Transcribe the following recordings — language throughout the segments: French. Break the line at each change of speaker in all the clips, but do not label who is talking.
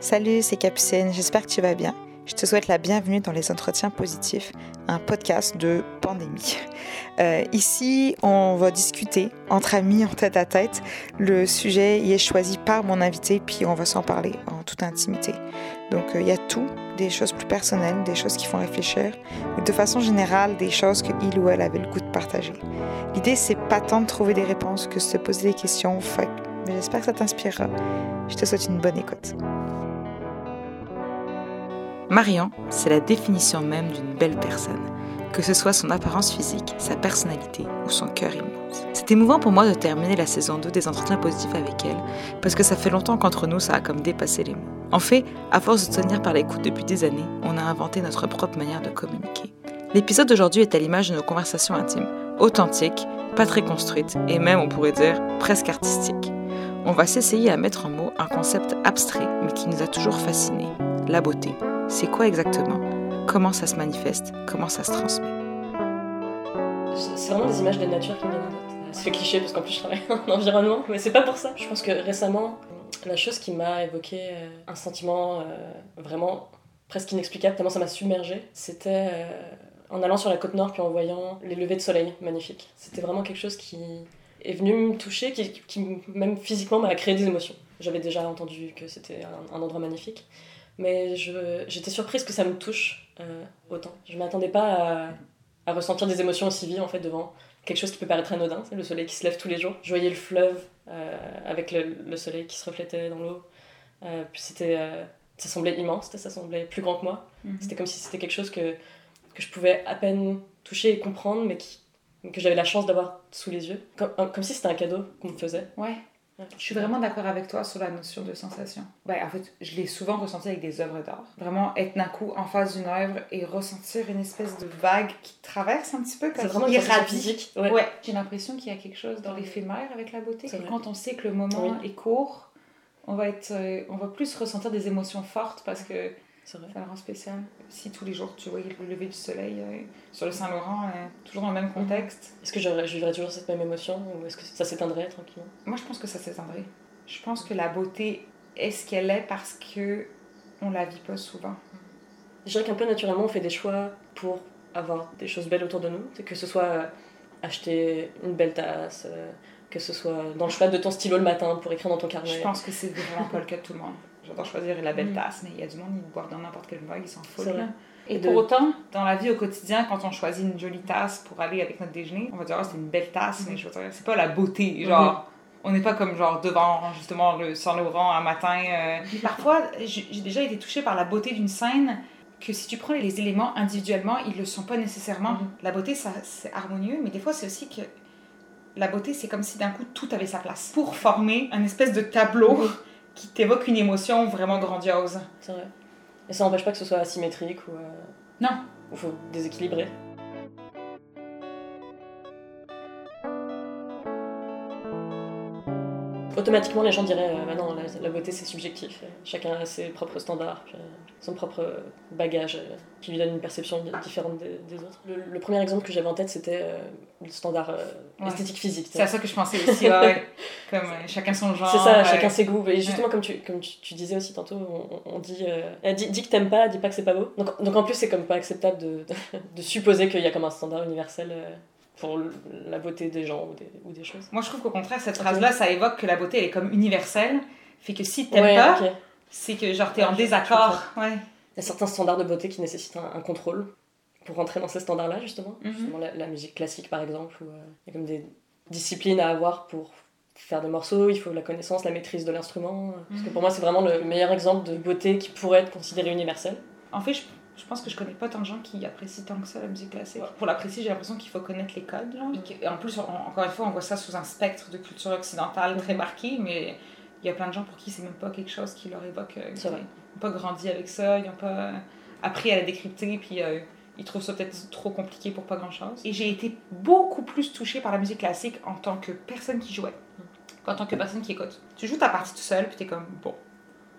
Salut, c'est Capucine, j'espère que tu vas bien. Je te souhaite la bienvenue dans les Entretiens Positifs, un podcast de pandémie. Euh, ici, on va discuter entre amis, en tête à tête. Le sujet y est choisi par mon invité, puis on va s'en parler en toute intimité. Donc, euh, il y a tout, des choses plus personnelles, des choses qui font réfléchir, ou de façon générale, des choses que il ou elle avait le goût de partager. L'idée, c'est pas tant de trouver des réponses que de se poser des questions. J'espère que ça t'inspirera. Je te souhaite une bonne écoute. Marion, c'est la définition même d'une belle personne, que ce soit son apparence physique, sa personnalité ou son cœur immense. C'est émouvant pour moi de terminer la saison 2 des entretiens positifs avec elle, parce que ça fait longtemps qu'entre nous, ça a comme dépassé les mots. En fait, à force de tenir par l'écoute depuis des années, on a inventé notre propre manière de communiquer. L'épisode d'aujourd'hui est à l'image de nos conversations intimes, authentiques, pas très construites, et même, on pourrait dire, presque artistiques. On va s'essayer à mettre en mots un concept abstrait, mais qui nous a toujours fascinés, la beauté. C'est quoi exactement? Comment ça se manifeste? Comment ça se transmet?
C'est vraiment des images de la nature qui me viennent en tête. C'est cliché parce qu'en plus je travaille en environnement, mais c'est pas pour ça. Je pense que récemment, la chose qui m'a évoqué euh, un sentiment euh, vraiment presque inexplicable, tellement ça m'a submergé, c'était euh, en allant sur la côte nord puis en voyant les levées de soleil magnifiques. C'était vraiment quelque chose qui est venu me toucher, qui, qui même physiquement m'a créé des émotions. J'avais déjà entendu que c'était un, un endroit magnifique mais j'étais surprise que ça me touche euh, autant. Je m'attendais pas à, à, ressentir des émotions aussi vives en fait devant quelque chose qui peut paraître anodin, c'est le soleil qui se lève tous les jours. Je voyais le fleuve euh, avec le, le, soleil qui se reflétait dans l'eau. Euh, puis c'était, ça semblait immense, ça semblait plus grand que moi. Mm -hmm. C'était comme si c'était quelque chose que, que je pouvais à peine toucher et comprendre, mais qui, que j'avais la chance d'avoir sous les yeux. Comme, comme si c'était un cadeau qu'on me faisait.
Ouais. Je suis vraiment d'accord avec toi sur la notion de sensation. Ouais, en fait, je l'ai souvent ressenti avec des œuvres d'art. Vraiment être d'un coup en face d'une œuvre et ressentir une espèce de vague qui traverse un petit peu comme
C'est vraiment une physique.
Ouais. ouais. J'ai l'impression qu'il y a quelque chose dans l'éphémère avec la beauté. Quand on sait que le moment oui. est court, on va, être, euh, on va plus ressentir des émotions fortes parce que ça la rend spécial. Si tous les jours tu voyais le lever du soleil euh, sur le Saint-Laurent, euh, toujours dans le même contexte.
Est-ce que je vivrais toujours cette même émotion ou est-ce que ça s'éteindrait tranquillement?
Moi je pense que ça s'éteindrait. Je pense que la beauté est ce qu'elle est parce que on la vit pas souvent.
Je dirais qu'un peu naturellement on fait des choix pour avoir des choses belles autour de nous, que ce soit euh, acheter une belle tasse, que ce soit dans le choix de ton stylo le matin pour écrire dans ton carnet.
Je pense que c'est vraiment pas le cas de tout le monde. J'adore choisir la belle tasse, mais il y a du monde, ils boivent dans n'importe quelle mug, ils s'en foutent. Et, de... pour autant, dans la vie au quotidien, quand on choisit une jolie tasse pour aller avec notre déjeuner, on va dire, oh, c'est une belle tasse, mais je veux dire, c'est pas la beauté. Genre, on n'est pas comme genre devant justement le Saint-Laurent un matin. Euh... parfois, j'ai déjà été touchée par la beauté d'une scène que si tu prends les éléments individuellement, ils le sont pas nécessairement. Mm-hmm. La beauté, c'est harmonieux, mais des fois, c'est aussi que la beauté, c'est comme si d'un coup, tout avait sa place pour former un espèce de tableau. Qui t'évoque une émotion vraiment grandiose.
C'est vrai. Et ça n'empêche pas que ce soit asymétrique ou. Euh...
Non.
Ou faut déséquilibrer. Automatiquement, les gens diraient euh, bah non, la, la beauté c'est subjectif. Chacun a ses propres standards, puis, euh, son propre bagage euh, qui lui donne une perception différente des, des autres. Le, le, premier exemple que j'avais en tête c'était euh, le standard ouais. esthétique physique.
C'est à ça que je pensais aussi, ouais. comme chacun son genre.
C'est ça, chacun ses goûts. Et justement, comme, tu, comme tu, tu, disais aussi tantôt, on, on dit, dis, dis, que t'aimes pas, dis pas que c'est pas beau. Donc, donc en plus, c'est comme pas acceptable de, de, de supposer qu'il y a comme un standard universel pour la beauté des gens ou des, ou des choses.
Moi, je trouve qu'au contraire, cette phrase-là, ça évoque que la beauté, elle est comme universelle. Fait que si t'aimes ouais, pas, okay. c'est que genre t'es ouais, en désaccord. Ouais.
Il y a certains standards de beauté qui nécessitent un, un contrôle pour rentrer dans ces standards-là, justement. Mm -hmm. justement la, la, musique classique, par exemple, où euh, il y a comme des disciplines à avoir pour faire des morceaux, il faut la connaissance, la maîtrise de l'instrument. Parce que pour moi, c'est vraiment le meilleur exemple de beauté qui pourrait être considéré universel.
En fait, je je pense que je connais pas tant de gens qui apprécient tant que ça la musique classique. Ouais. Pour l'apprécier, j'ai l'impression qu'il faut connaître les codes. Genre. Et en plus, on, encore une fois, on voit ça sous un spectre de culture occidentale très marqué, mais il y a plein de gens pour qui c'est même pas quelque chose qui leur évoque. Euh, ils n'ont pas grandi avec ça, ils n'ont pas appris à la décrypter, puis euh, ils trouvent ça peut-être trop compliqué pour pas grand-chose. Et j'ai été beaucoup plus touchée par la musique classique en tant que personne qui jouait qu'en tant que personne qui écoute. Tu joues ta partie tout seul, puis t'es comme, bon,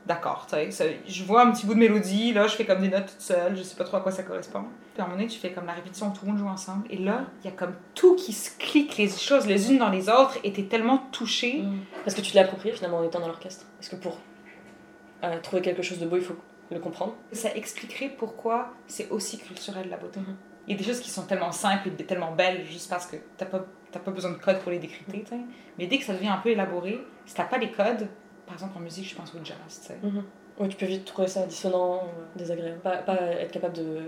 d'accord, tu sais, je vois un petit bout de mélodie, là, je fais comme des notes toute seule, je sais pas trop à quoi ça correspond. Puis à un moment donné, tu fais comme la répétition, tout le monde joue ensemble, et là, il y a comme tout qui se clique les choses les unes dans les autres, et t'es tellement touché.
Mmh. Parce que tu te l'as approprié finalement en étant dans l'orchestre. Parce que pour à trouver quelque chose de beau, il faut le comprendre.
Ça expliquerait pourquoi c'est aussi culturel la beauté. Mhm. Il y a des choses qui sont tellement simples et tellement belles juste parce que t'as pas, pas besoin de code pour les décrypter. Mais dès que ça devient un peu élaboré, si t'as pas les codes, par exemple en musique, je pense au jazz.
Mhm. Oui, tu peux vite trouver ça dissonant, désagréable. Pas, pas être capable de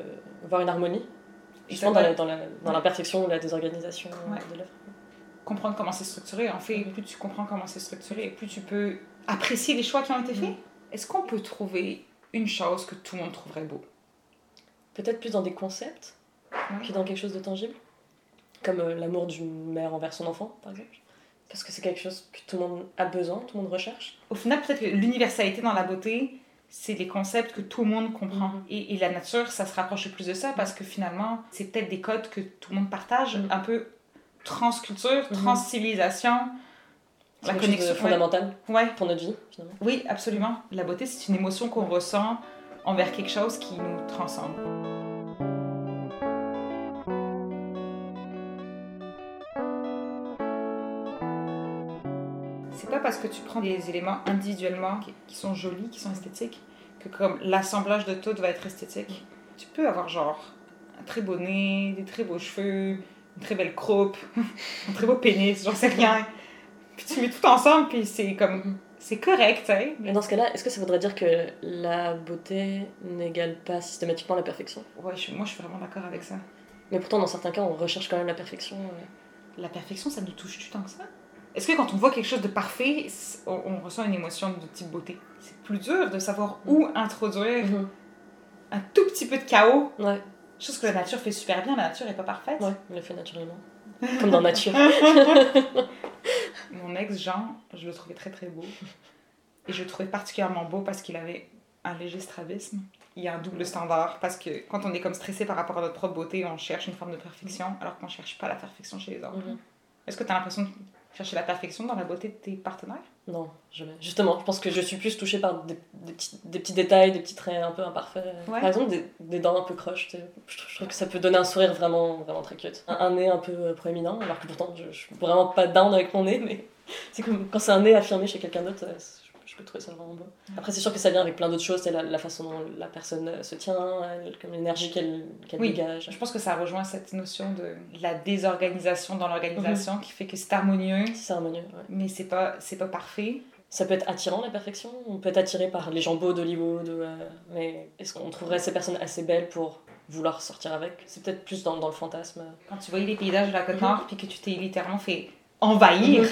voir une harmonie. Justement dans, dans, la, dans l'imperfection ou la désorganisation de l'œuvre.
Comprendre comment c'est structuré. En fait, plus tu comprends comment c'est structuré, plus tu peux apprécier les choix qui ont été faits. Est-ce qu'on peut trouver une chose que tout le monde trouverait beau?
Peut-être plus dans des concepts que dans quelque chose de tangible. Comme euh, l'amour d'une mère envers son enfant, par exemple. Parce que c'est quelque chose que tout le monde a besoin, tout le monde recherche.
Au final, peut-être que l'universalité dans la beauté, c'est les concepts que tout le monde comprend. Mhm. et, et, la nature, ça se rapproche plus de ça parce que finalement, c'est peut-être des codes que tout le monde partage, mhm. un peu transculture, mhm. transcivilisation.
La connexion fondamentale
ouais.
pour notre vie, finalement.
Oui, absolument. La beauté, c'est une émotion qu'on ressent envers quelque chose qui nous transcende. C'est pas parce que tu prends des éléments individuellement qui sont jolis, qui sont esthétiques, que comme l'assemblage de tout va être esthétique. Tu peux avoir genre un très beau nez, des très beaux cheveux, une très belle croupe, un très beau pénis, j'en sais rien. Puis tu mets tout ensemble, puis c'est comme. C'est correct, hein.
Mais dans ce cas-là, est-ce que ça voudrait dire que la beauté n'égale pas systématiquement la perfection?
Ouais, moi je suis vraiment d'accord avec ça.
Mais pourtant, dans certains cas, on recherche quand même la perfection.
La perfection, ça nous touche-tu tant que ça Est-ce que quand on voit quelque chose de parfait, on, ressent une émotion de type beauté? C'est plus dur de savoir où introduire mm-hmm. un tout petit peu de chaos.
Ouais.
Chose que la nature fait super bien, la nature n'est pas parfaite.
Ouais, elle le fait naturellement. Comme dans nature.
Mon ex Jean, je le trouvais très très beau. Et je le trouvais particulièrement beau parce qu'il avait un léger strabisme. Il y a un double standard parce que quand on est comme stressé par rapport à notre propre beauté, on cherche une forme de perfection alors qu'on ne cherche pas la perfection chez les autres. Mhm. Est-ce que tu as l'impression chercher la perfection dans la beauté de tes partenaires?
Non, jamais. Justement, je pense que je suis plus touchée par des, petits, des petits, détails, des petits traits un peu imparfaits. Par exemple, des, des, dents un peu croches. Je, trouve que ça peut donner un sourire vraiment, vraiment très cute. Un, nez un peu euh, proéminent, alors que pourtant, je, je suis vraiment pas down avec mon nez, mais c'est comme quand c'est un nez affirmé chez quelqu'un d'autre, je peux trouver ça vraiment beau. Après, c'est sûr que ça vient avec plein d'autres choses, c'est la, façon dont la personne se tient, comme l'énergie qu'elle dégage.
Je pense que ça rejoint cette notion de la désorganisation dans l'organisation mhm. qui fait que c'est harmonieux.
C'est harmonieux,
Mais c'est pas, pas parfait.
Ça peut être attirant la perfection, on peut être attiré par les gens beaux d'Hollywood, euh, mais est-ce qu'on trouverait ces personnes assez belles pour vouloir sortir avec? C'est peut-être plus dans, dans, le fantasme.
Quand tu voyais les paysages de la côte nord, puis que tu t'es littéralement fait envahir mhm.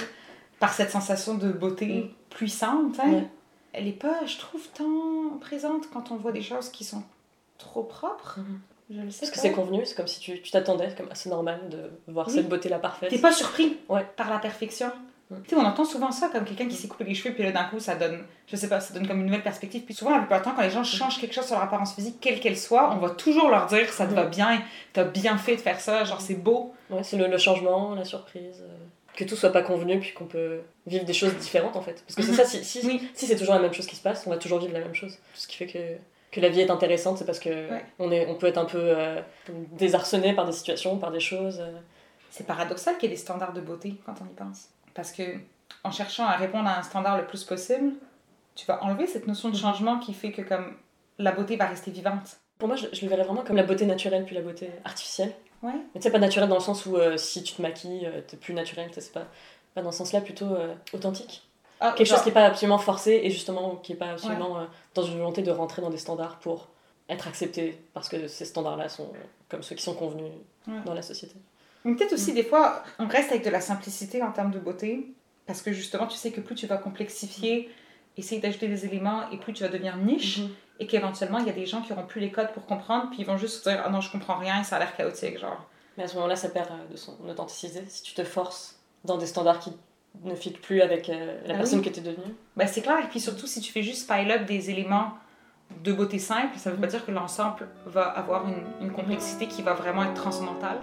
par cette sensation de beauté. Mhm puissante, hein. elle est pas, je trouve, tant présente quand on voit des choses qui sont trop propres. Mhm. Je le sais
Parce que c'est convenu, c'est comme si tu t'attendais, comme assez normal de voir cette beauté-là parfaite.
T'es pas surpris ouais. par la perfection. Mhm. Tu sais, on entend souvent ça comme quelqu'un qui s'est coupé les cheveux, puis là d'un coup ça donne, je sais pas, ça donne comme une nouvelle perspective. Puis souvent, la plupart du temps, quand les gens changent quelque chose sur leur apparence physique, quelle qu'elle soit, on va toujours leur dire ça te va mhm. bien, t'as bien fait de faire ça, genre c'est beau.
Ouais, c'est le, le, changement, la surprise. Euh que tout soit pas convenu puis qu'on peut vivre des choses différentes en fait. Parce que c'est ça si, si, si c'est toujours la même chose qui se passe on va toujours vivre la même chose. Ce qui fait que, que la vie est intéressante c'est parce que on, est, on peut être un peu euh, désarçonné par des situations par des choses euh.
c'est paradoxal qu'il y ait des standards de beauté quand on y pense. Parce que en cherchant à répondre à un standard le plus possible tu vas enlever cette notion de changement qui fait que comme la beauté va rester vivante
pour moi je, je le verrais vraiment comme la beauté naturelle puis la beauté artificielle
Ouais.
Mais tu sais, pas naturel dans le sens où euh, si tu te maquilles, euh, t'es plus naturel, c'est pas, pas dans ce sens-là, plutôt euh, authentique. Ah, Quelque chose qui est pas absolument forcé et justement qui est pas absolument dans une volonté de rentrer dans des standards pour être accepté parce que ces standards-là sont comme ceux qui sont convenus dans la société.
Peut-être aussi, mm. des fois, on reste avec de la simplicité en termes de beauté parce que justement, tu sais que plus tu vas complexifier, essayer d'ajouter des éléments et plus tu vas devenir niche. Mm-hmm et qu'éventuellement il y a des gens qui auront plus les codes pour comprendre puis ils vont juste dire ah non je comprends rien et ça a l'air chaotique genre.
Mais à ce moment-là ça perd euh, de son authenticité. Si tu te forces dans des standards qui ne fit plus avec euh, la ah personne que tu es devenue.
Bah c'est clair. Et puis surtout si tu fais juste pile up des éléments de beauté simple ça veut pas dire que l'ensemble va avoir une, une complexité qui va vraiment être transcendantale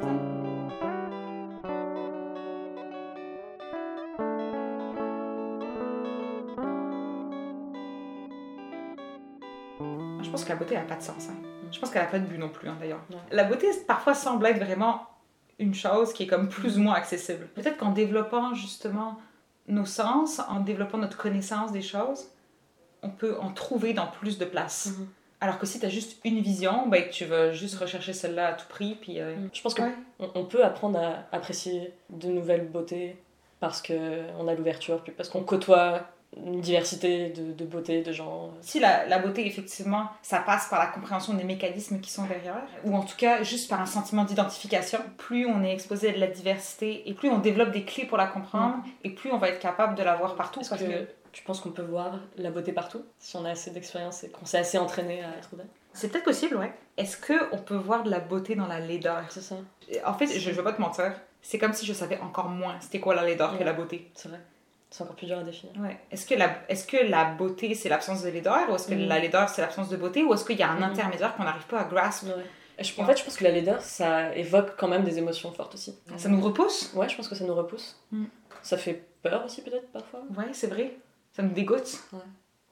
la beauté n'a pas de sens. Hein. Je pense qu'elle n'a pas de but non plus, hein, d'ailleurs. La beauté, parfois, semble être vraiment une chose qui est comme plus ou moins accessible. Peut-être qu'en développant justement nos sens, en développant notre connaissance des choses, on peut en trouver dans plus de places.
Mhm.
Alors que si tu as juste une vision, ben, tu vas juste rechercher celle-là à tout prix. Puis, euh,
Je pense qu'on
Ouais.
on peut apprendre à apprécier de nouvelles beautés parce qu'on a l'ouverture, puis parce qu'on côtoie une diversité de, de beautés, de gens.
Si la, la beauté, effectivement, ça passe par la compréhension des mécanismes qui sont derrière, ou en tout cas juste par un sentiment d'identification, plus on est exposé à de la diversité et plus on développe des clés pour la comprendre, et plus on va être capable de la voir partout. Parce
que,
que
tu penses qu'on peut voir la beauté partout si on a assez d'expérience et qu'on s'est assez entraîné à être ouvert?
C'est peut-être possible, ouais. Est-ce qu'on peut voir de la beauté dans la laideur?
C'est ça,
En fait, je, je vais pas te mentir, c'est comme si je savais encore moins c'était quoi la laideur que
Ouais.
la beauté.
c'est vrai. C'est encore plus dur à définir.
Ouais. Est-ce que, la, est-ce que la beauté, c'est l'absence de laideur, ou est-ce que
Mhm.
la laideur, c'est l'absence de beauté, ou est-ce qu'il y a un
Mhm.
intermédiaire qu'on n'arrive pas à grasp?
Ouais. Je- en fait, je pense que la laideur, ça évoque quand même des émotions fortes aussi.
Ça nous repousse?
Ouais, je pense que ça nous repousse.
Mm.
Ça fait peur aussi, peut-être, parfois.
Ouais, c'est vrai. Ça nous dégoûte.
Ouais.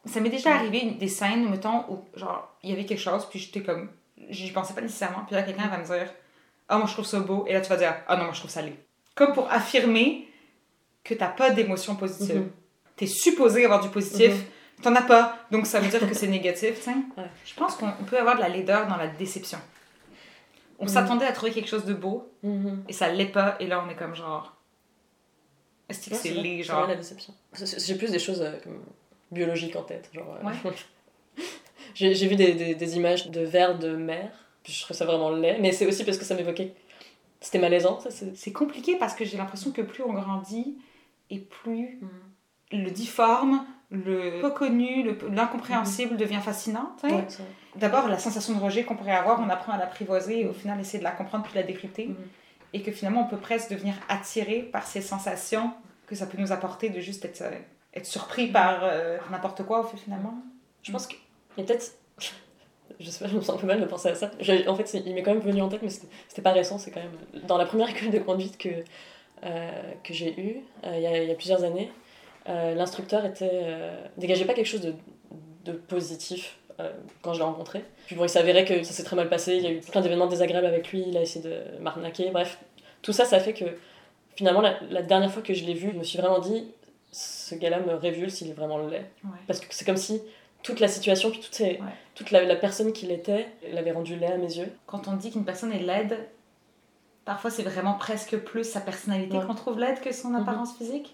Ça m'est déjà arrivé des scènes, mettons, où genre, il y avait quelque chose, puis j'étais comme. J'y pensais pas nécessairement, puis là, quelqu'un va me dire Ah, moi, je trouve ça beau, et là, tu vas dire Ah, non, moi, je trouve ça laid. Comme pour affirmer que t'as pas d'émotion positive.
Mhm.
T'es supposé avoir du positif, t'en as pas, donc ça veut dire que c'est négatif.
Ouais.
Je pense qu'on on peut avoir de la laideur dans la déception. On
Mhm.
s'attendait à trouver quelque chose de beau,
Mhm.
et ça l'est pas, et là, on est comme genre. Est-ce que c'est laid, genre
la déception. J'ai plus des choses euh, comme biologiques en tête. Genre, euh,
Ouais.
j'ai vu des, des, des images de vers de mer, je trouve ça vraiment laid, mais c'est aussi parce que ça m'évoquait. C'était malaisant, ça. C'est
compliqué parce que j'ai l'impression que plus on grandit et plus
Mhm.
le difforme, le pas connu, le- l'incompréhensible devient fascinant.
Ouais.
D'abord, la sensation de rejet qu'on pourrait avoir, on apprend à l'apprivoiser et au final essayer de la comprendre puis de la décrypter.
Mhm.
Et que finalement, on peut presque devenir attiré par ces sensations que ça peut nous apporter de juste être, euh, être surpris par euh, n'importe quoi au fait finalement.
Je pense qu'il y a peut-être. Je sais pas, je me sens un peu mal de penser à ça. En fait, il m'est quand même venu en tête, mais c'était pas récent, c'est quand même. Dans la première école de conduite que, que j'ai eue, euh, il y, a, il y a plusieurs années, euh, l'instructeur était. euh, dégageait pas quelque chose de, de positif euh, quand je l'ai rencontré. Puis bon, il s'avérait que ça s'est très mal passé, il y a eu plein d'événements désagréables avec lui, il a essayé de m'arnaquer, bref. Tout ça, ça fait que finalement, la, la dernière fois que je l'ai vu, je me suis vraiment dit ce gars-là me révulse, il est vraiment laid.
Ouais.
Parce que c'est comme si toute la situation, puis toutes ces-
Ouais.
toute la, la personne qu'il était, l'avait rendu laid à mes yeux.
Quand on dit qu'une personne est laide, parfois c'est vraiment presque plus sa personnalité
Ouais.
qu'on trouve laide que son
Mhm.
apparence physique.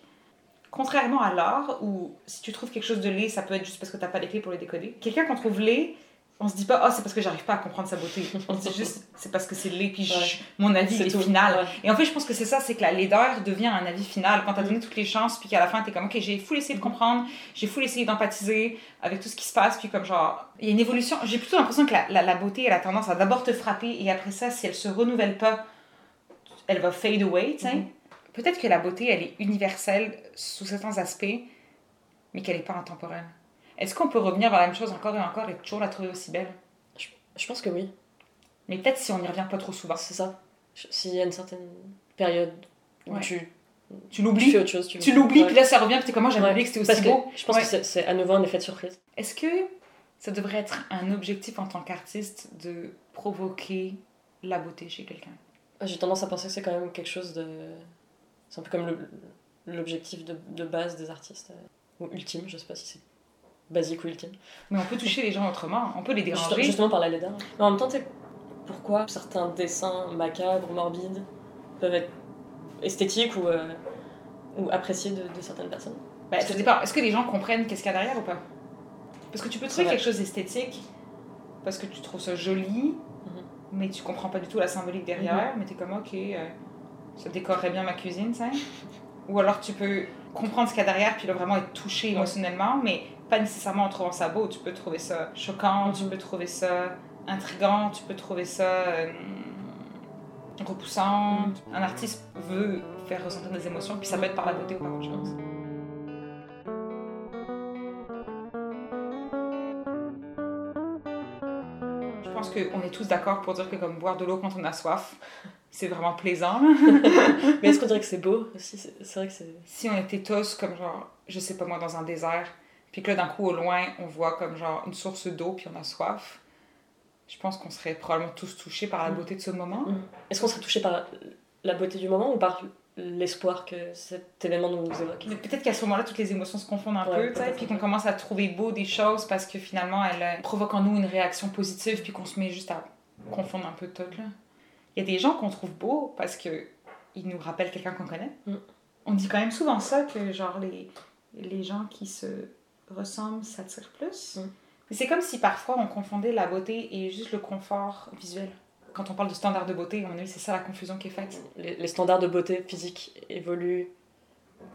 Contrairement à l'art, où si tu trouves quelque chose de laid, ça peut être juste parce que t'as pas les clés pour le décoder. Quelqu'un qu'on trouve laid, on se dit pas, oh, c'est parce que j'arrive pas à comprendre sa beauté. c'est juste, c'est parce que c'est laid, puis
Ouais.
mon avis est
tout.
final.
Ouais.
Et en fait, je pense que c'est ça, c'est que la laideur devient un avis final. Quand t'as
Mm.
donné toutes les chances, puis qu'à la fin, t'es comme, ok, j'ai full essayé de comprendre, j'ai full essayé d'empathiser avec tout ce qui se passe, puis comme genre, il y a une évolution. J'ai plutôt l'impression que la, la, la beauté, elle a tendance à d'abord te frapper, et après ça, si elle se renouvelle pas, elle va fade away, tu sais.
Mhm.
Peut-être que la beauté, elle est universelle sous certains aspects, mais qu'elle n'est pas intemporelle. Est-ce qu'on peut revenir vers la même chose encore et encore et toujours la trouver aussi belle?
Je pense que oui,
Mais peut-être si on n'y revient pas trop souvent.
c'est ça. S'il y a une certaine période où
Ouais.
tu,
Tu
tu
l'oublies,
fais autre chose, tu,
tu l'oublies,
Ouais.
puis là ça revient, puis t'es comme moi, j'avais
Ouais.
oublié que c'était
Parce
aussi
que
beau.
je pense
Ouais.
que c'est à nouveau un effet de surprise.
Est-ce que ça devrait être un objectif en tant qu'artiste de provoquer la beauté chez quelqu'un?
J'ai tendance à penser que c'est quand même quelque chose de. C'est un peu comme l'objectif de, de base des artistes. euh, Ou ultime, je sais pas si c'est basique ou ultime.
Mais on peut toucher les gens autrement, on peut les déranger.
justement par la laideur. Mais en même temps, tu sais, pourquoi certains dessins macabres, morbides, peuvent être esthétiques ou, euh, ou appréciés de, de certaines personnes?
Bah, ça dépend. Est-ce que les gens comprennent qu'est-ce qu'il y a derrière ou pas? Parce que tu peux trouver quelque chose d'esthétique parce que tu trouves ça joli. Mais tu comprends pas du tout la symbolique derrière, mais t'es comme ok, euh, ça décorerait bien ma cuisine, ça. Ou alors tu peux comprendre ce qu'il y a derrière, puis là vraiment être touché
Ouais.
émotionnellement, mais pas nécessairement en trouvant ça beau. Tu peux trouver ça choquant, tu
Mhm.
peux trouver ça intrigant, tu peux trouver ça euh, repoussant.
Mhm.
Un artiste veut faire ressentir des émotions, puis ça peut être par la beauté ou par autre chose. Qu'on est tous d'accord pour dire que comme boire de l'eau quand on a soif, c'est vraiment plaisant.
Mais est-ce qu'on dirait que c'est beau aussi? C'est vrai que c'est.
si on était tous comme genre, je sais pas moi, dans un désert, puis que là d'un coup au loin on voit comme genre une source d'eau puis on a soif, je pense qu'on serait probablement tous touchés par la
Mm.
beauté de ce moment.
Est-ce qu'on serait touché par la beauté du moment ou par l'espoir que cet événement nous évoque.
Peut-être qu'à ce moment-là, toutes les émotions se confondent un peu, puis qu'on commence à trouver beau des choses parce que finalement, elles provoquent en nous une réaction positive, puis qu'on se met juste à confondre un peu tout. Là. Il y a des gens qu'on trouve beaux parce que ils nous rappellent quelqu'un qu'on connaît. Mm. On dit quand même souvent ça, que genre les, les gens qui se ressemblent s'attirent plus. Mm. Mais c'est comme si parfois on confondait la beauté et juste le confort visuel quand on parle de standards de beauté, à mon avis, c'est ça la confusion qui est faite.
Les, standards de beauté physique évoluent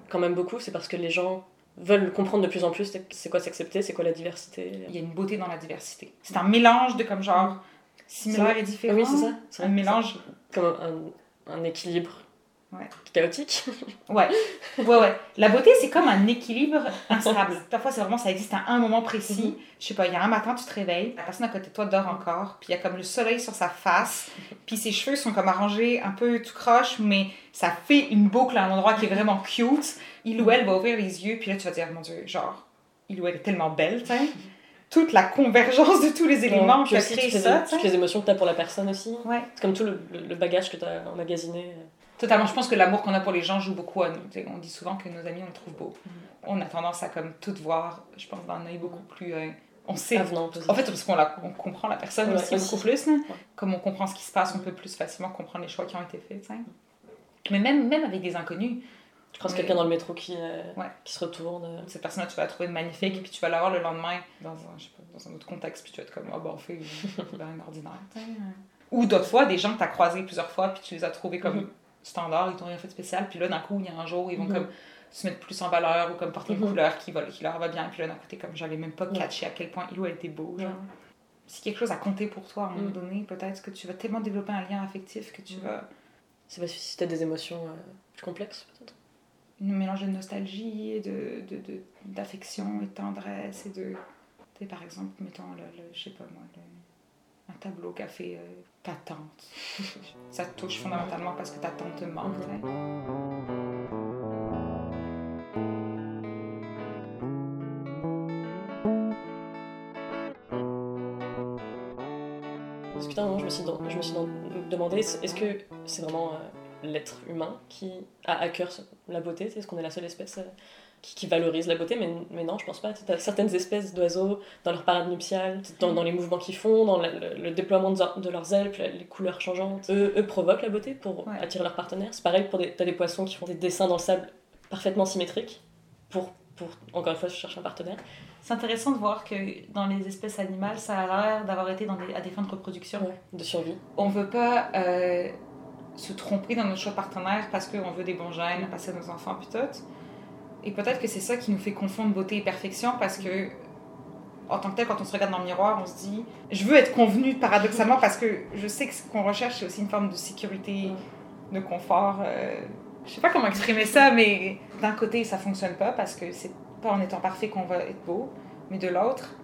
quand même beaucoup, c'est parce que les gens veulent comprendre de plus en plus c'est quoi s'accepter, c'est quoi la diversité?
Il y a une beauté dans la diversité. C'est un mélange de comme genre similaire et différent.
Oui, c'est ça.
C'est un mélange.
Comme un, un équilibre Ouais. Chaotique.
ouais. Ouais, ouais. La beauté, c'est comme un équilibre instable. Parfois, c'est vraiment, ça existe à un moment précis. Mhm. Je sais pas, il y a un matin, tu te réveilles, la personne à côté de toi dort encore, puis il y a comme le soleil sur sa face, puis ses cheveux sont comme arrangés un peu tout croche, mais ça fait une boucle à un endroit qui est vraiment cute. Il ou elle va ouvrir les yeux, puis là, tu vas dire, mon Dieu, genre, il ou elle est tellement belle, tu sais toute la convergence de tous les éléments qui a créé ça.
Toutes les émotions que tu as pour la personne aussi. Ouais. C'est comme tout le, le bagage que tu as emmagasiné.
Totalement. Je pense que l'amour qu'on a pour les gens joue beaucoup à nous. on dit souvent que nos amis, on les trouve beaux. Mm. On a tendance à comme tout voir, je pense, d'un œil beaucoup plus... Euh, on sait... en fait, parce qu'on on comprend la personne aussi, beaucoup plus. Comme on comprend ce qui se passe, on peut plus facilement comprendre les choix qui ont été faits. Mais même, même avec des inconnus,
je croise quelqu'un dans le métro qui, euh, qui se retourne. Euh.
Cette personne-là, tu vas la trouver magnifique, et puis tu vas la voir le lendemain dans un, je sais pas, dans un autre contexte, puis tu vas être comme, oh, bon, on fait un ordinaire. Ou d'autres fois, des gens que tu as croisés plusieurs fois, puis tu les as trouvés comme mm-hmm standard, ils t'ont rien fait de spécial. Puis là, d'un coup, il y a un jour, ils vont mhm. comme se mettre plus en valeur ou comme porter une mhm. couleur qui, va, qui leur va bien. Puis là, d'un côté, comme j'avais même pas catché à quel point il ou elle était beau. Genre. Si quelque chose a compté pour toi à un moment mhm. donné, peut-être que tu vas tellement développer un lien affectif que tu vas.
Ça va susciter des émotions euh, plus complexes, peut-être
Un mélange de nostalgie, et de, d'affection et de tendresse et de. Tu par exemple, mettons, le, le je sais pas moi, un tableau qu'a fait euh, ta tante. ça touche fondamentalement parce que ta tante te manque.
Parce que je me suis, je me suis demandé, est-ce que c'est vraiment euh, l'être humain qui a à cœur la beauté? Est-ce qu'on est la seule espèce euh, qui, valorise la beauté, mais, mais non, je pense pas. Tu as certaines espèces d'oiseaux dans leur parade nuptiale, dans, dans les mouvements qu'ils font, dans le, déploiement de, leurs ailes, les couleurs changeantes. Eux, eux provoquent la beauté pour attirer leur partenaire. C'est pareil pour des, as des poissons qui font des dessins dans le sable parfaitement symétriques pour, pour encore une fois, chercher un partenaire.
C'est intéressant de voir que dans les espèces animales, ça a l'air d'avoir été dans des, à des fins de reproduction.
de survie.
On veut pas euh, se tromper dans notre choix de partenaire parce qu'on veut des bons gènes, passer à nos enfants, puis tout et peut-être que c'est ça qui nous fait confondre beauté et perfection parce que, en tant que tel, quand on se regarde dans le miroir, on se dit je veux être convenu paradoxalement parce que je sais que ce qu'on recherche, c'est aussi une forme de sécurité, de confort. Euh, je sais pas comment exprimer ça, mais d'un côté, ça fonctionne pas parce que c'est pas en étant parfait qu'on va être beau, mais de l'autre,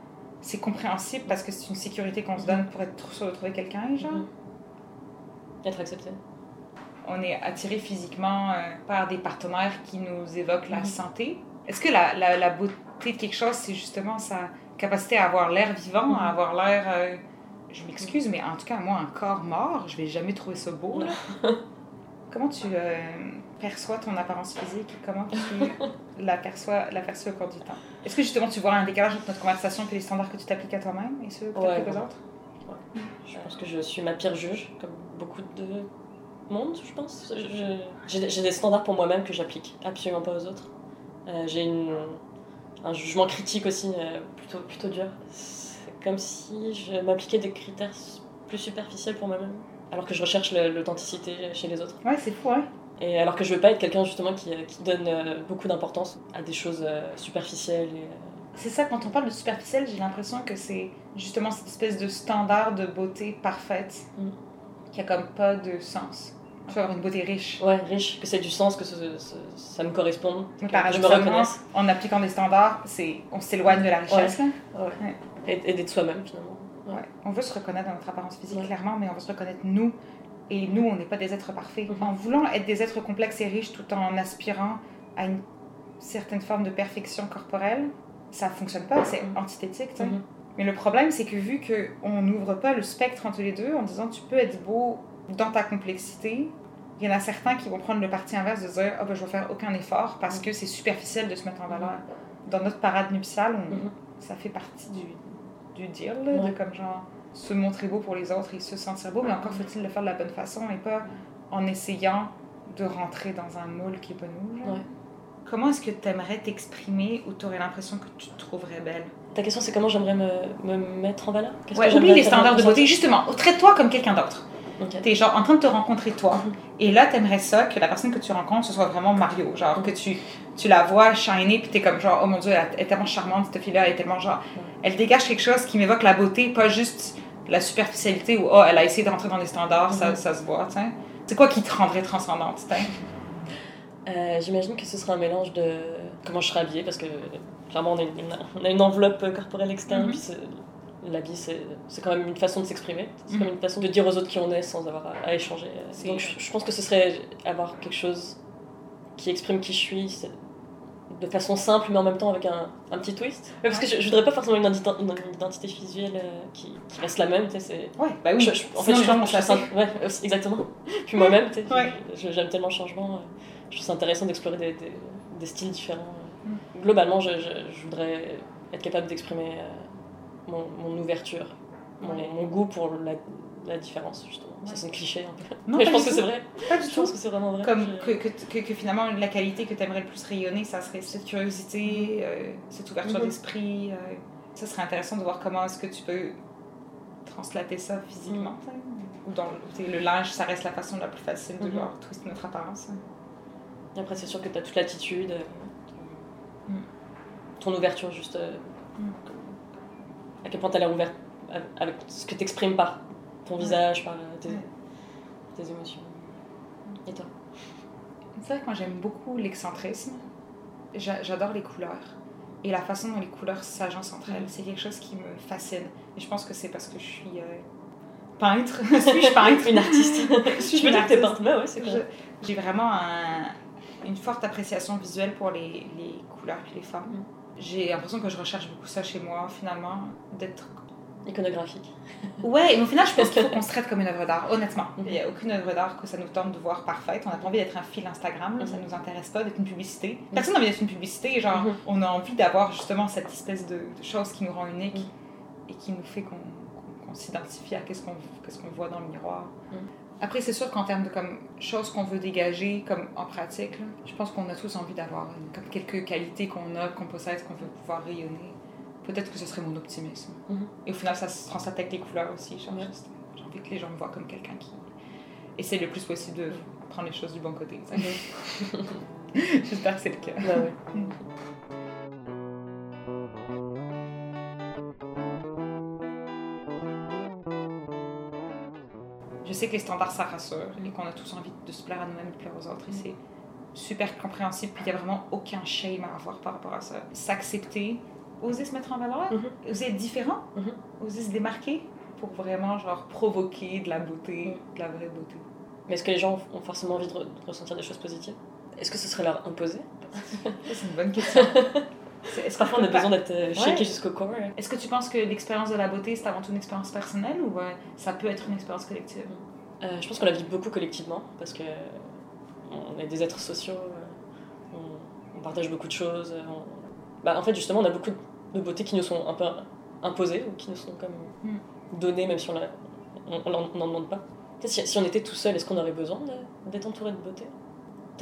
c'est compréhensible parce que c'est une sécurité qu'on se donne pour être sûr de trouver quelqu'un, genre.
Mm-hmm. Être accepté
on est attiré physiquement euh, par des partenaires qui nous évoquent la mhm. santé. Est-ce que la, la, la, beauté de quelque chose, c'est justement sa capacité à avoir l'air vivant, à mhm. avoir l'air... Euh, je m'excuse, mais en tout cas, moi, un corps mort, je vais jamais trouver ça beau. comment tu euh, perçois ton apparence physique? Et comment tu la perçois, la perçois au cours du temps? Est-ce que justement tu vois un décalage entre notre conversation et les standards que tu t'appliques à toi-même et ceux que les autres?
Je pense que je suis ma pire juge, comme beaucoup de monde, je pense. J'ai des standards pour moi-même que j'applique absolument pas aux autres. Euh, j'ai un jugement critique aussi euh, plutôt, plutôt dur. C'est comme si je m'appliquais des critères plus superficiels pour moi-même, alors que je recherche l'authenticité chez les autres.
Ouais, c'est fou, ouais.
Et alors que je veux pas être quelqu'un justement qui, qui donne euh, beaucoup d'importance à des choses superficielles. Et,
c'est ça, quand on parle de superficiel, j'ai l'impression que c'est justement cette espèce de standard de beauté parfaite. Mm qui a comme pas de sens. Tu avoir une beauté riche.
Ouais, riche, que c'est du sens, que ça me corresponde, me reconnaisse.
En appliquant des standards, c'est, on s'éloigne de la richesse.
Ouais. Et, d'être soi-même finalement.
Ouais. On veut se reconnaître dans notre apparence physique, clairement, mais on veut se reconnaître nous. Et nous, on n'est pas des êtres parfaits. Mm-hmm. En voulant être des êtres complexes et riches tout en aspirant à une certaine forme de perfection corporelle, ça fonctionne pas, c'est mm-hmm. antithétique. Mm-hmm. Mais le problème, c'est que vu qu'on n'ouvre pas le spectre entre les deux en disant tu peux être beau dans ta complexité, Il y en a certains qui vont prendre le parti inverse de dire oh, ben, je vais faire aucun effort parce que c'est superficiel de se mettre en valeur. Dans notre parade nuptiale, mm-hmm. ça fait partie du, du deal, de comme genre se montrer beau pour les autres et se sentir beau, mais encore faut-il le faire de la bonne façon et pas en essayant de rentrer dans un moule qui est pas nous. Comment est-ce que tu aimerais t'exprimer ou tu aurais l'impression que tu te trouverais belle?
Ta question, c'est comment j'aimerais me, me, mettre en valeur?
Ouais, oublie les standards de beauté. Justement, traite-toi comme quelqu'un d'autre. Tu es genre en train de te rencontrer toi. Mhm. Et là, tu aimerais ça, que la personne que tu rencontres, ce soit vraiment Mario. Genre que tu, tu la vois shiner, puis tu es comme genre, oh mon dieu, elle est tellement charmante, cette fille-là, elle est tellement genre. Elle dégage quelque chose qui m'évoque la beauté, pas juste la superficialité où, oh, elle a essayé de rentrer dans les standards, ça, mhm. ça, se voit, C'est quoi qui te rendrait transcendante,
euh, J'imagine que ce serait un mélange de comment je serais habillée, parce que clairement, on a une, on a une enveloppe corporelle externe, mm l'habit, c'est quand même une façon de s'exprimer. C'est comme mhm. une façon de dire aux autres qui on est sans avoir à, échanger. Donc je, pense que ce serait avoir quelque chose qui exprime qui je suis de façon simple, mais en même temps avec un, un petit twist. parce que je, je, voudrais pas forcément une, identité visuelle euh, qui, qui, reste la même.
C'est... Ouais, bah oui.
en fait, je, je, ouais, exactement. Puis moi-même, ouais. j'aime tellement le changement. Euh, je trouve ça intéressant d'explorer des, des, des, styles différents. Mm. Globalement, je, voudrais être capable d'exprimer euh, mon, mon ouverture, mon, mon, goût pour la, la différence, justement. Ça, c'est un cliché un peu. Non, mais je pense que c'est vrai.
Pas du
je
tout.
pense que c'est vraiment vrai.
Comme que, que, que, finalement, la qualité que tu aimerais le plus rayonner, ça serait cette curiosité, euh, cette ouverture mhm. d'esprit. Euh, ça serait intéressant de voir comment est-ce que tu peux translater ça physiquement. Mhm. Ou dans le linge, ça reste la façon la plus facile de mhm. voir twister notre apparence.
Et après, c'est sûr que tu as toute l'attitude, euh, ton ouverture, juste à quel point tu as l'air ouverte avec ce que tu exprimes par ton visage, par tes, tes, émotions. Et toi?
C'est vrai que moi j'aime beaucoup l'excentrisme. J'adore les couleurs. Et la façon dont les couleurs s'agencent entre elles, c'est quelque chose qui me fascine. Et je pense que c'est parce que je suis euh, peintre. Suis-je peintre?
Une artiste.
suis je une artiste? peintre, ouais, c'est J'ai vraiment un, une forte appréciation visuelle pour les, les couleurs et les formes. Mm. J'ai l'impression que je recherche beaucoup ça chez moi, finalement, d'être
iconographique.
Ouais, mais au final, je pense qu'il faut qu'on se traite comme une œuvre d'art, honnêtement. Il n'y a aucune œuvre d'art que ça nous tente de voir parfaite. On n'a pas envie d'être un fil Instagram, ça ne mhm. nous intéresse pas d'être une publicité. Personne n'a envie d'être une publicité, genre, mhm. on a envie d'avoir justement cette espèce de, chose qui nous rend unique mhm. et qui nous fait qu'on s'identifie à qu'est-ce qu'on qu'est-ce qu'on voit dans le miroir. Après, c'est sûr qu'en termes de comme, choses qu'on veut dégager comme en pratique, je pense qu'on a tous envie d'avoir comme quelques qualités qu'on a, qu'on possède, qu'on veut pouvoir rayonner peut-être que ce serait mon optimisme. Mhm. Et au final, ça se translate avec les couleurs aussi. J'ai envie que les gens me voient comme quelqu'un qui essaie le plus possible de prendre les choses du bon côté. J'espère que c'est le cas. Bah mm. Je sais que les standards, ça rassure et qu'on a tous envie de se plaire à nous-mêmes et de plaire aux autres. Et mm. c'est super compréhensible. Puis il n'y a vraiment aucun shame à avoir par rapport à ça. S'accepter, oser se mettre en valeur, mhm. oser être différent, mhm. oser se démarquer pour vraiment genre provoquer de la beauté, mhm. de la vraie beauté.
Mais est-ce que les gens ont forcément envie de, ressentir des choses positives? Est-ce que ce serait leur imposer?
C'est une bonne question.
Est-ce Parfois, on a besoin d'être euh, shaké jusqu'au corps.
Est-ce que tu penses que l'expérience de la beauté, c'est avant tout une expérience personnelle ou ça peut être une expérience collective?
Euh, Je pense qu'on la vit beaucoup collectivement parce que on est des êtres sociaux, euh, on, partage beaucoup de choses. Bah, en fait, justement, on a beaucoup de beauté qui nous sont un peu imposées ou qui nous sont comme hmm. données, même si on n'en on, demande pas. Si, si, on était tout seul, est-ce qu'on aurait besoin d'être entouré de beauté?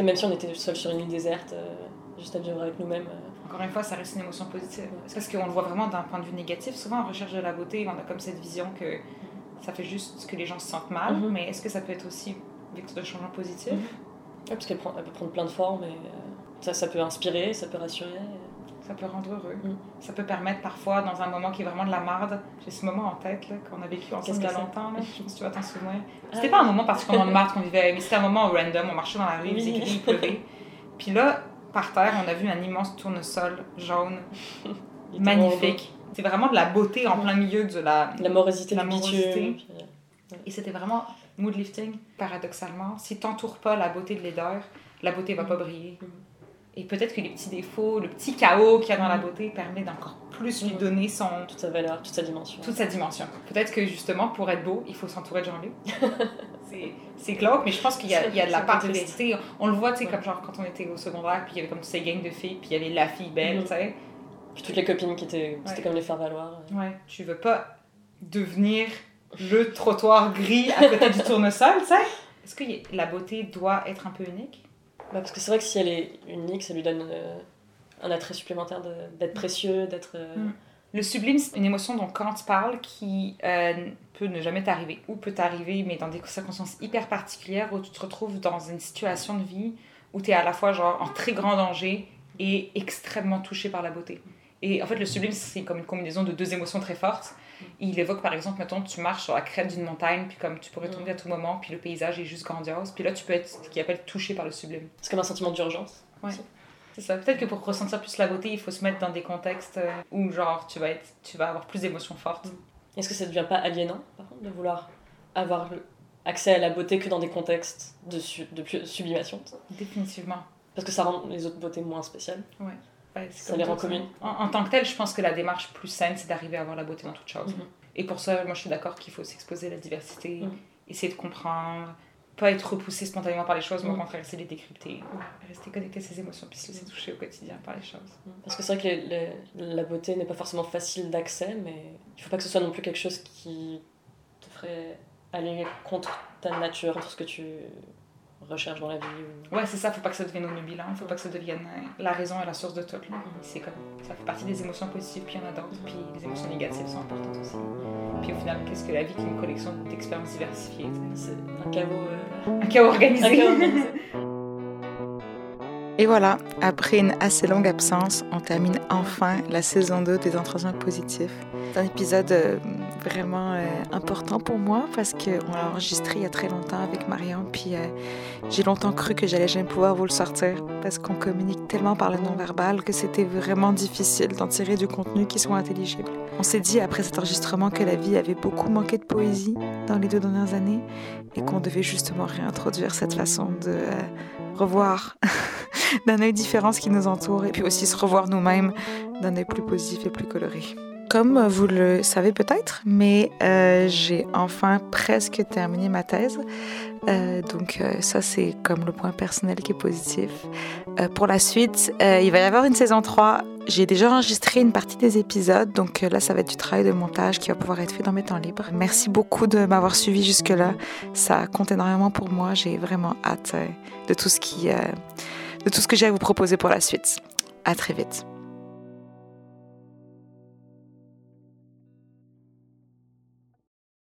Même si on était seul sur une île déserte, euh, juste à vivre avec nous-mêmes. Euh.
Encore une fois, ça reste une émotion positive. C'est parce qu'on le voit vraiment d'un point de vue négatif. Souvent, en recherche de la beauté, on a comme cette vision que ça fait juste que les gens se sentent mal, mm-hmm. mais est-ce que ça peut être aussi vecteur de changement positif?
Mm-hmm. parce qu'elle peut prendre plein de formes et euh, ça, ça peut inspirer, ça peut rassurer
ça peut rendre heureux. Mm. Ça peut permettre parfois, dans un moment qui est vraiment de la marde, j'ai ce moment en tête qu'on a vécu ensemble il y a longtemps, là, je pas tu vas t'en souvenir. Ah c'était pas un moment particulièrement de marde qu'on vivait, mais c'était un moment random, on marchait dans la rue, il faisait il pleuvait. Puis là, par terre, on a vu un immense tournesol jaune, magnifique. C'est vraiment de la beauté en plein milieu de la,
la morosité,
la morosité. Et c'était vraiment mood lifting, paradoxalement. Si t'entoures pas la beauté de laideur, la beauté va pas mm. briller. Mm. Et peut-être que les petits défauts, le petit chaos qu'il y a dans la beauté permet d'encore plus lui donner son...
Toute sa valeur, toute sa dimension.
Toute sa dimension. Peut-être que justement, pour être beau, il faut s'entourer de gens c'est glauque, mais je pense qu'il y, y a de la part de. On le voit, tu sais, comme genre quand on était au secondaire, puis il y avait comme ces gangs de filles, puis il y avait la fille belle, mhm. tu sais.
Puis toutes les copines qui étaient, c'était comme les faire valoir.
Ouais, tu veux pas devenir le trottoir gris à côté du tournesol, tu sais? Est-ce que la beauté doit être un peu unique?
Bah, Parce que c'est vrai que si elle est unique, ça lui donne euh, un attrait supplémentaire d'être précieux, d'être. Euh, mm.
Le sublime, c'est une émotion dont Kant parle qui euh, peut ne jamais t'arriver ou peut t'arriver, mais dans des circonstances hyper particulières où tu te retrouves dans une situation de vie où tu es à la fois genre en très grand danger et extrêmement touché par la beauté. Et en fait, le sublime, c'est comme une combinaison de deux émotions très fortes. Il évoque par exemple, mettons, tu marches sur la crête d'une montagne, puis comme tu pourrais tomber à tout moment, puis le paysage est juste grandiose, puis là tu peux être ce qu'il appelle touché par le sublime.
C'est comme un sentiment d'urgence.
Ouais. C'est ça. Peut-être que pour ressentir plus la beauté, il faut se mettre dans des contextes euh, où, genre, tu vas, être, tu vas avoir plus d'émotions fortes. Mm.
Est-ce que ça ne devient pas aliénant, par contre, de vouloir avoir accès à la beauté que dans des contextes de, de sublimation
Définitivement.
Parce que ça rend les autres beautés moins spéciales.
Ouais.
Ça les rend communes.
En, tant que tel, je pense que la démarche plus saine, c'est d'arriver à avoir la beauté dans toute chose. Mm-hmm. Et pour ça, moi, je suis d'accord qu'il faut s'exposer à la diversité, mm. essayer de comprendre, pas être repoussé spontanément par les choses, mais au mm. contraire, essayer de les décrypter, rester connecté à ses émotions, puis se laisser toucher au quotidien par les choses.
Parce que c'est vrai que la beauté n'est pas forcément facile d'accès, mais il faut pas que ce soit non plus quelque chose qui te ferait aller contre ta nature, contre ce que tu recherche dans la vie.
Ouais, c'est ça, faut pas que ça devienne omnubilant, faut pas que ça devienne euh, la raison et la source de tout. C'est comme, ça fait partie des émotions positives, puis il y en a d'autres, puis les émotions négatives sont importantes aussi. Puis au final, qu'est-ce que la vie qu'une collection d'expériences diversifiées
C'est un chaos...
Euh, un chaos organisé. Un chaos organisé.
Et voilà, après une assez longue absence, on termine enfin la saison 2 des entretiens positifs. C'est un épisode euh, vraiment euh, important pour moi parce qu'on l'a enregistré il y a très longtemps avec Marion, puis euh, j'ai longtemps cru que j'allais jamais pouvoir vous le sortir parce qu'on communique tellement par le non-verbal que c'était vraiment difficile d'en tirer du contenu qui soit intelligible. On s'est dit après cet enregistrement que la vie avait beaucoup manqué de poésie dans les deux dernières années et qu'on devait justement réintroduire cette façon de revoir d'un œil différent ce qui nous entoure et puis aussi se revoir nous-mêmes d'un œil plus positif et plus coloré. Comme vous le savez peut-être, mais euh, j'ai enfin presque terminé ma thèse. Euh, donc euh, ça, c'est comme le point personnel qui est positif. pour la suite, il va y avoir une saison 3. J'ai déjà enregistré une partie des épisodes, donc là, ça va être du travail de montage qui va pouvoir être fait dans mes temps libres. Merci beaucoup de m'avoir suivi jusque-là. Ça compte énormément pour moi. J'ai vraiment hâte de tout ce qui de tout ce que j'ai à vous proposer pour la suite. À très vite.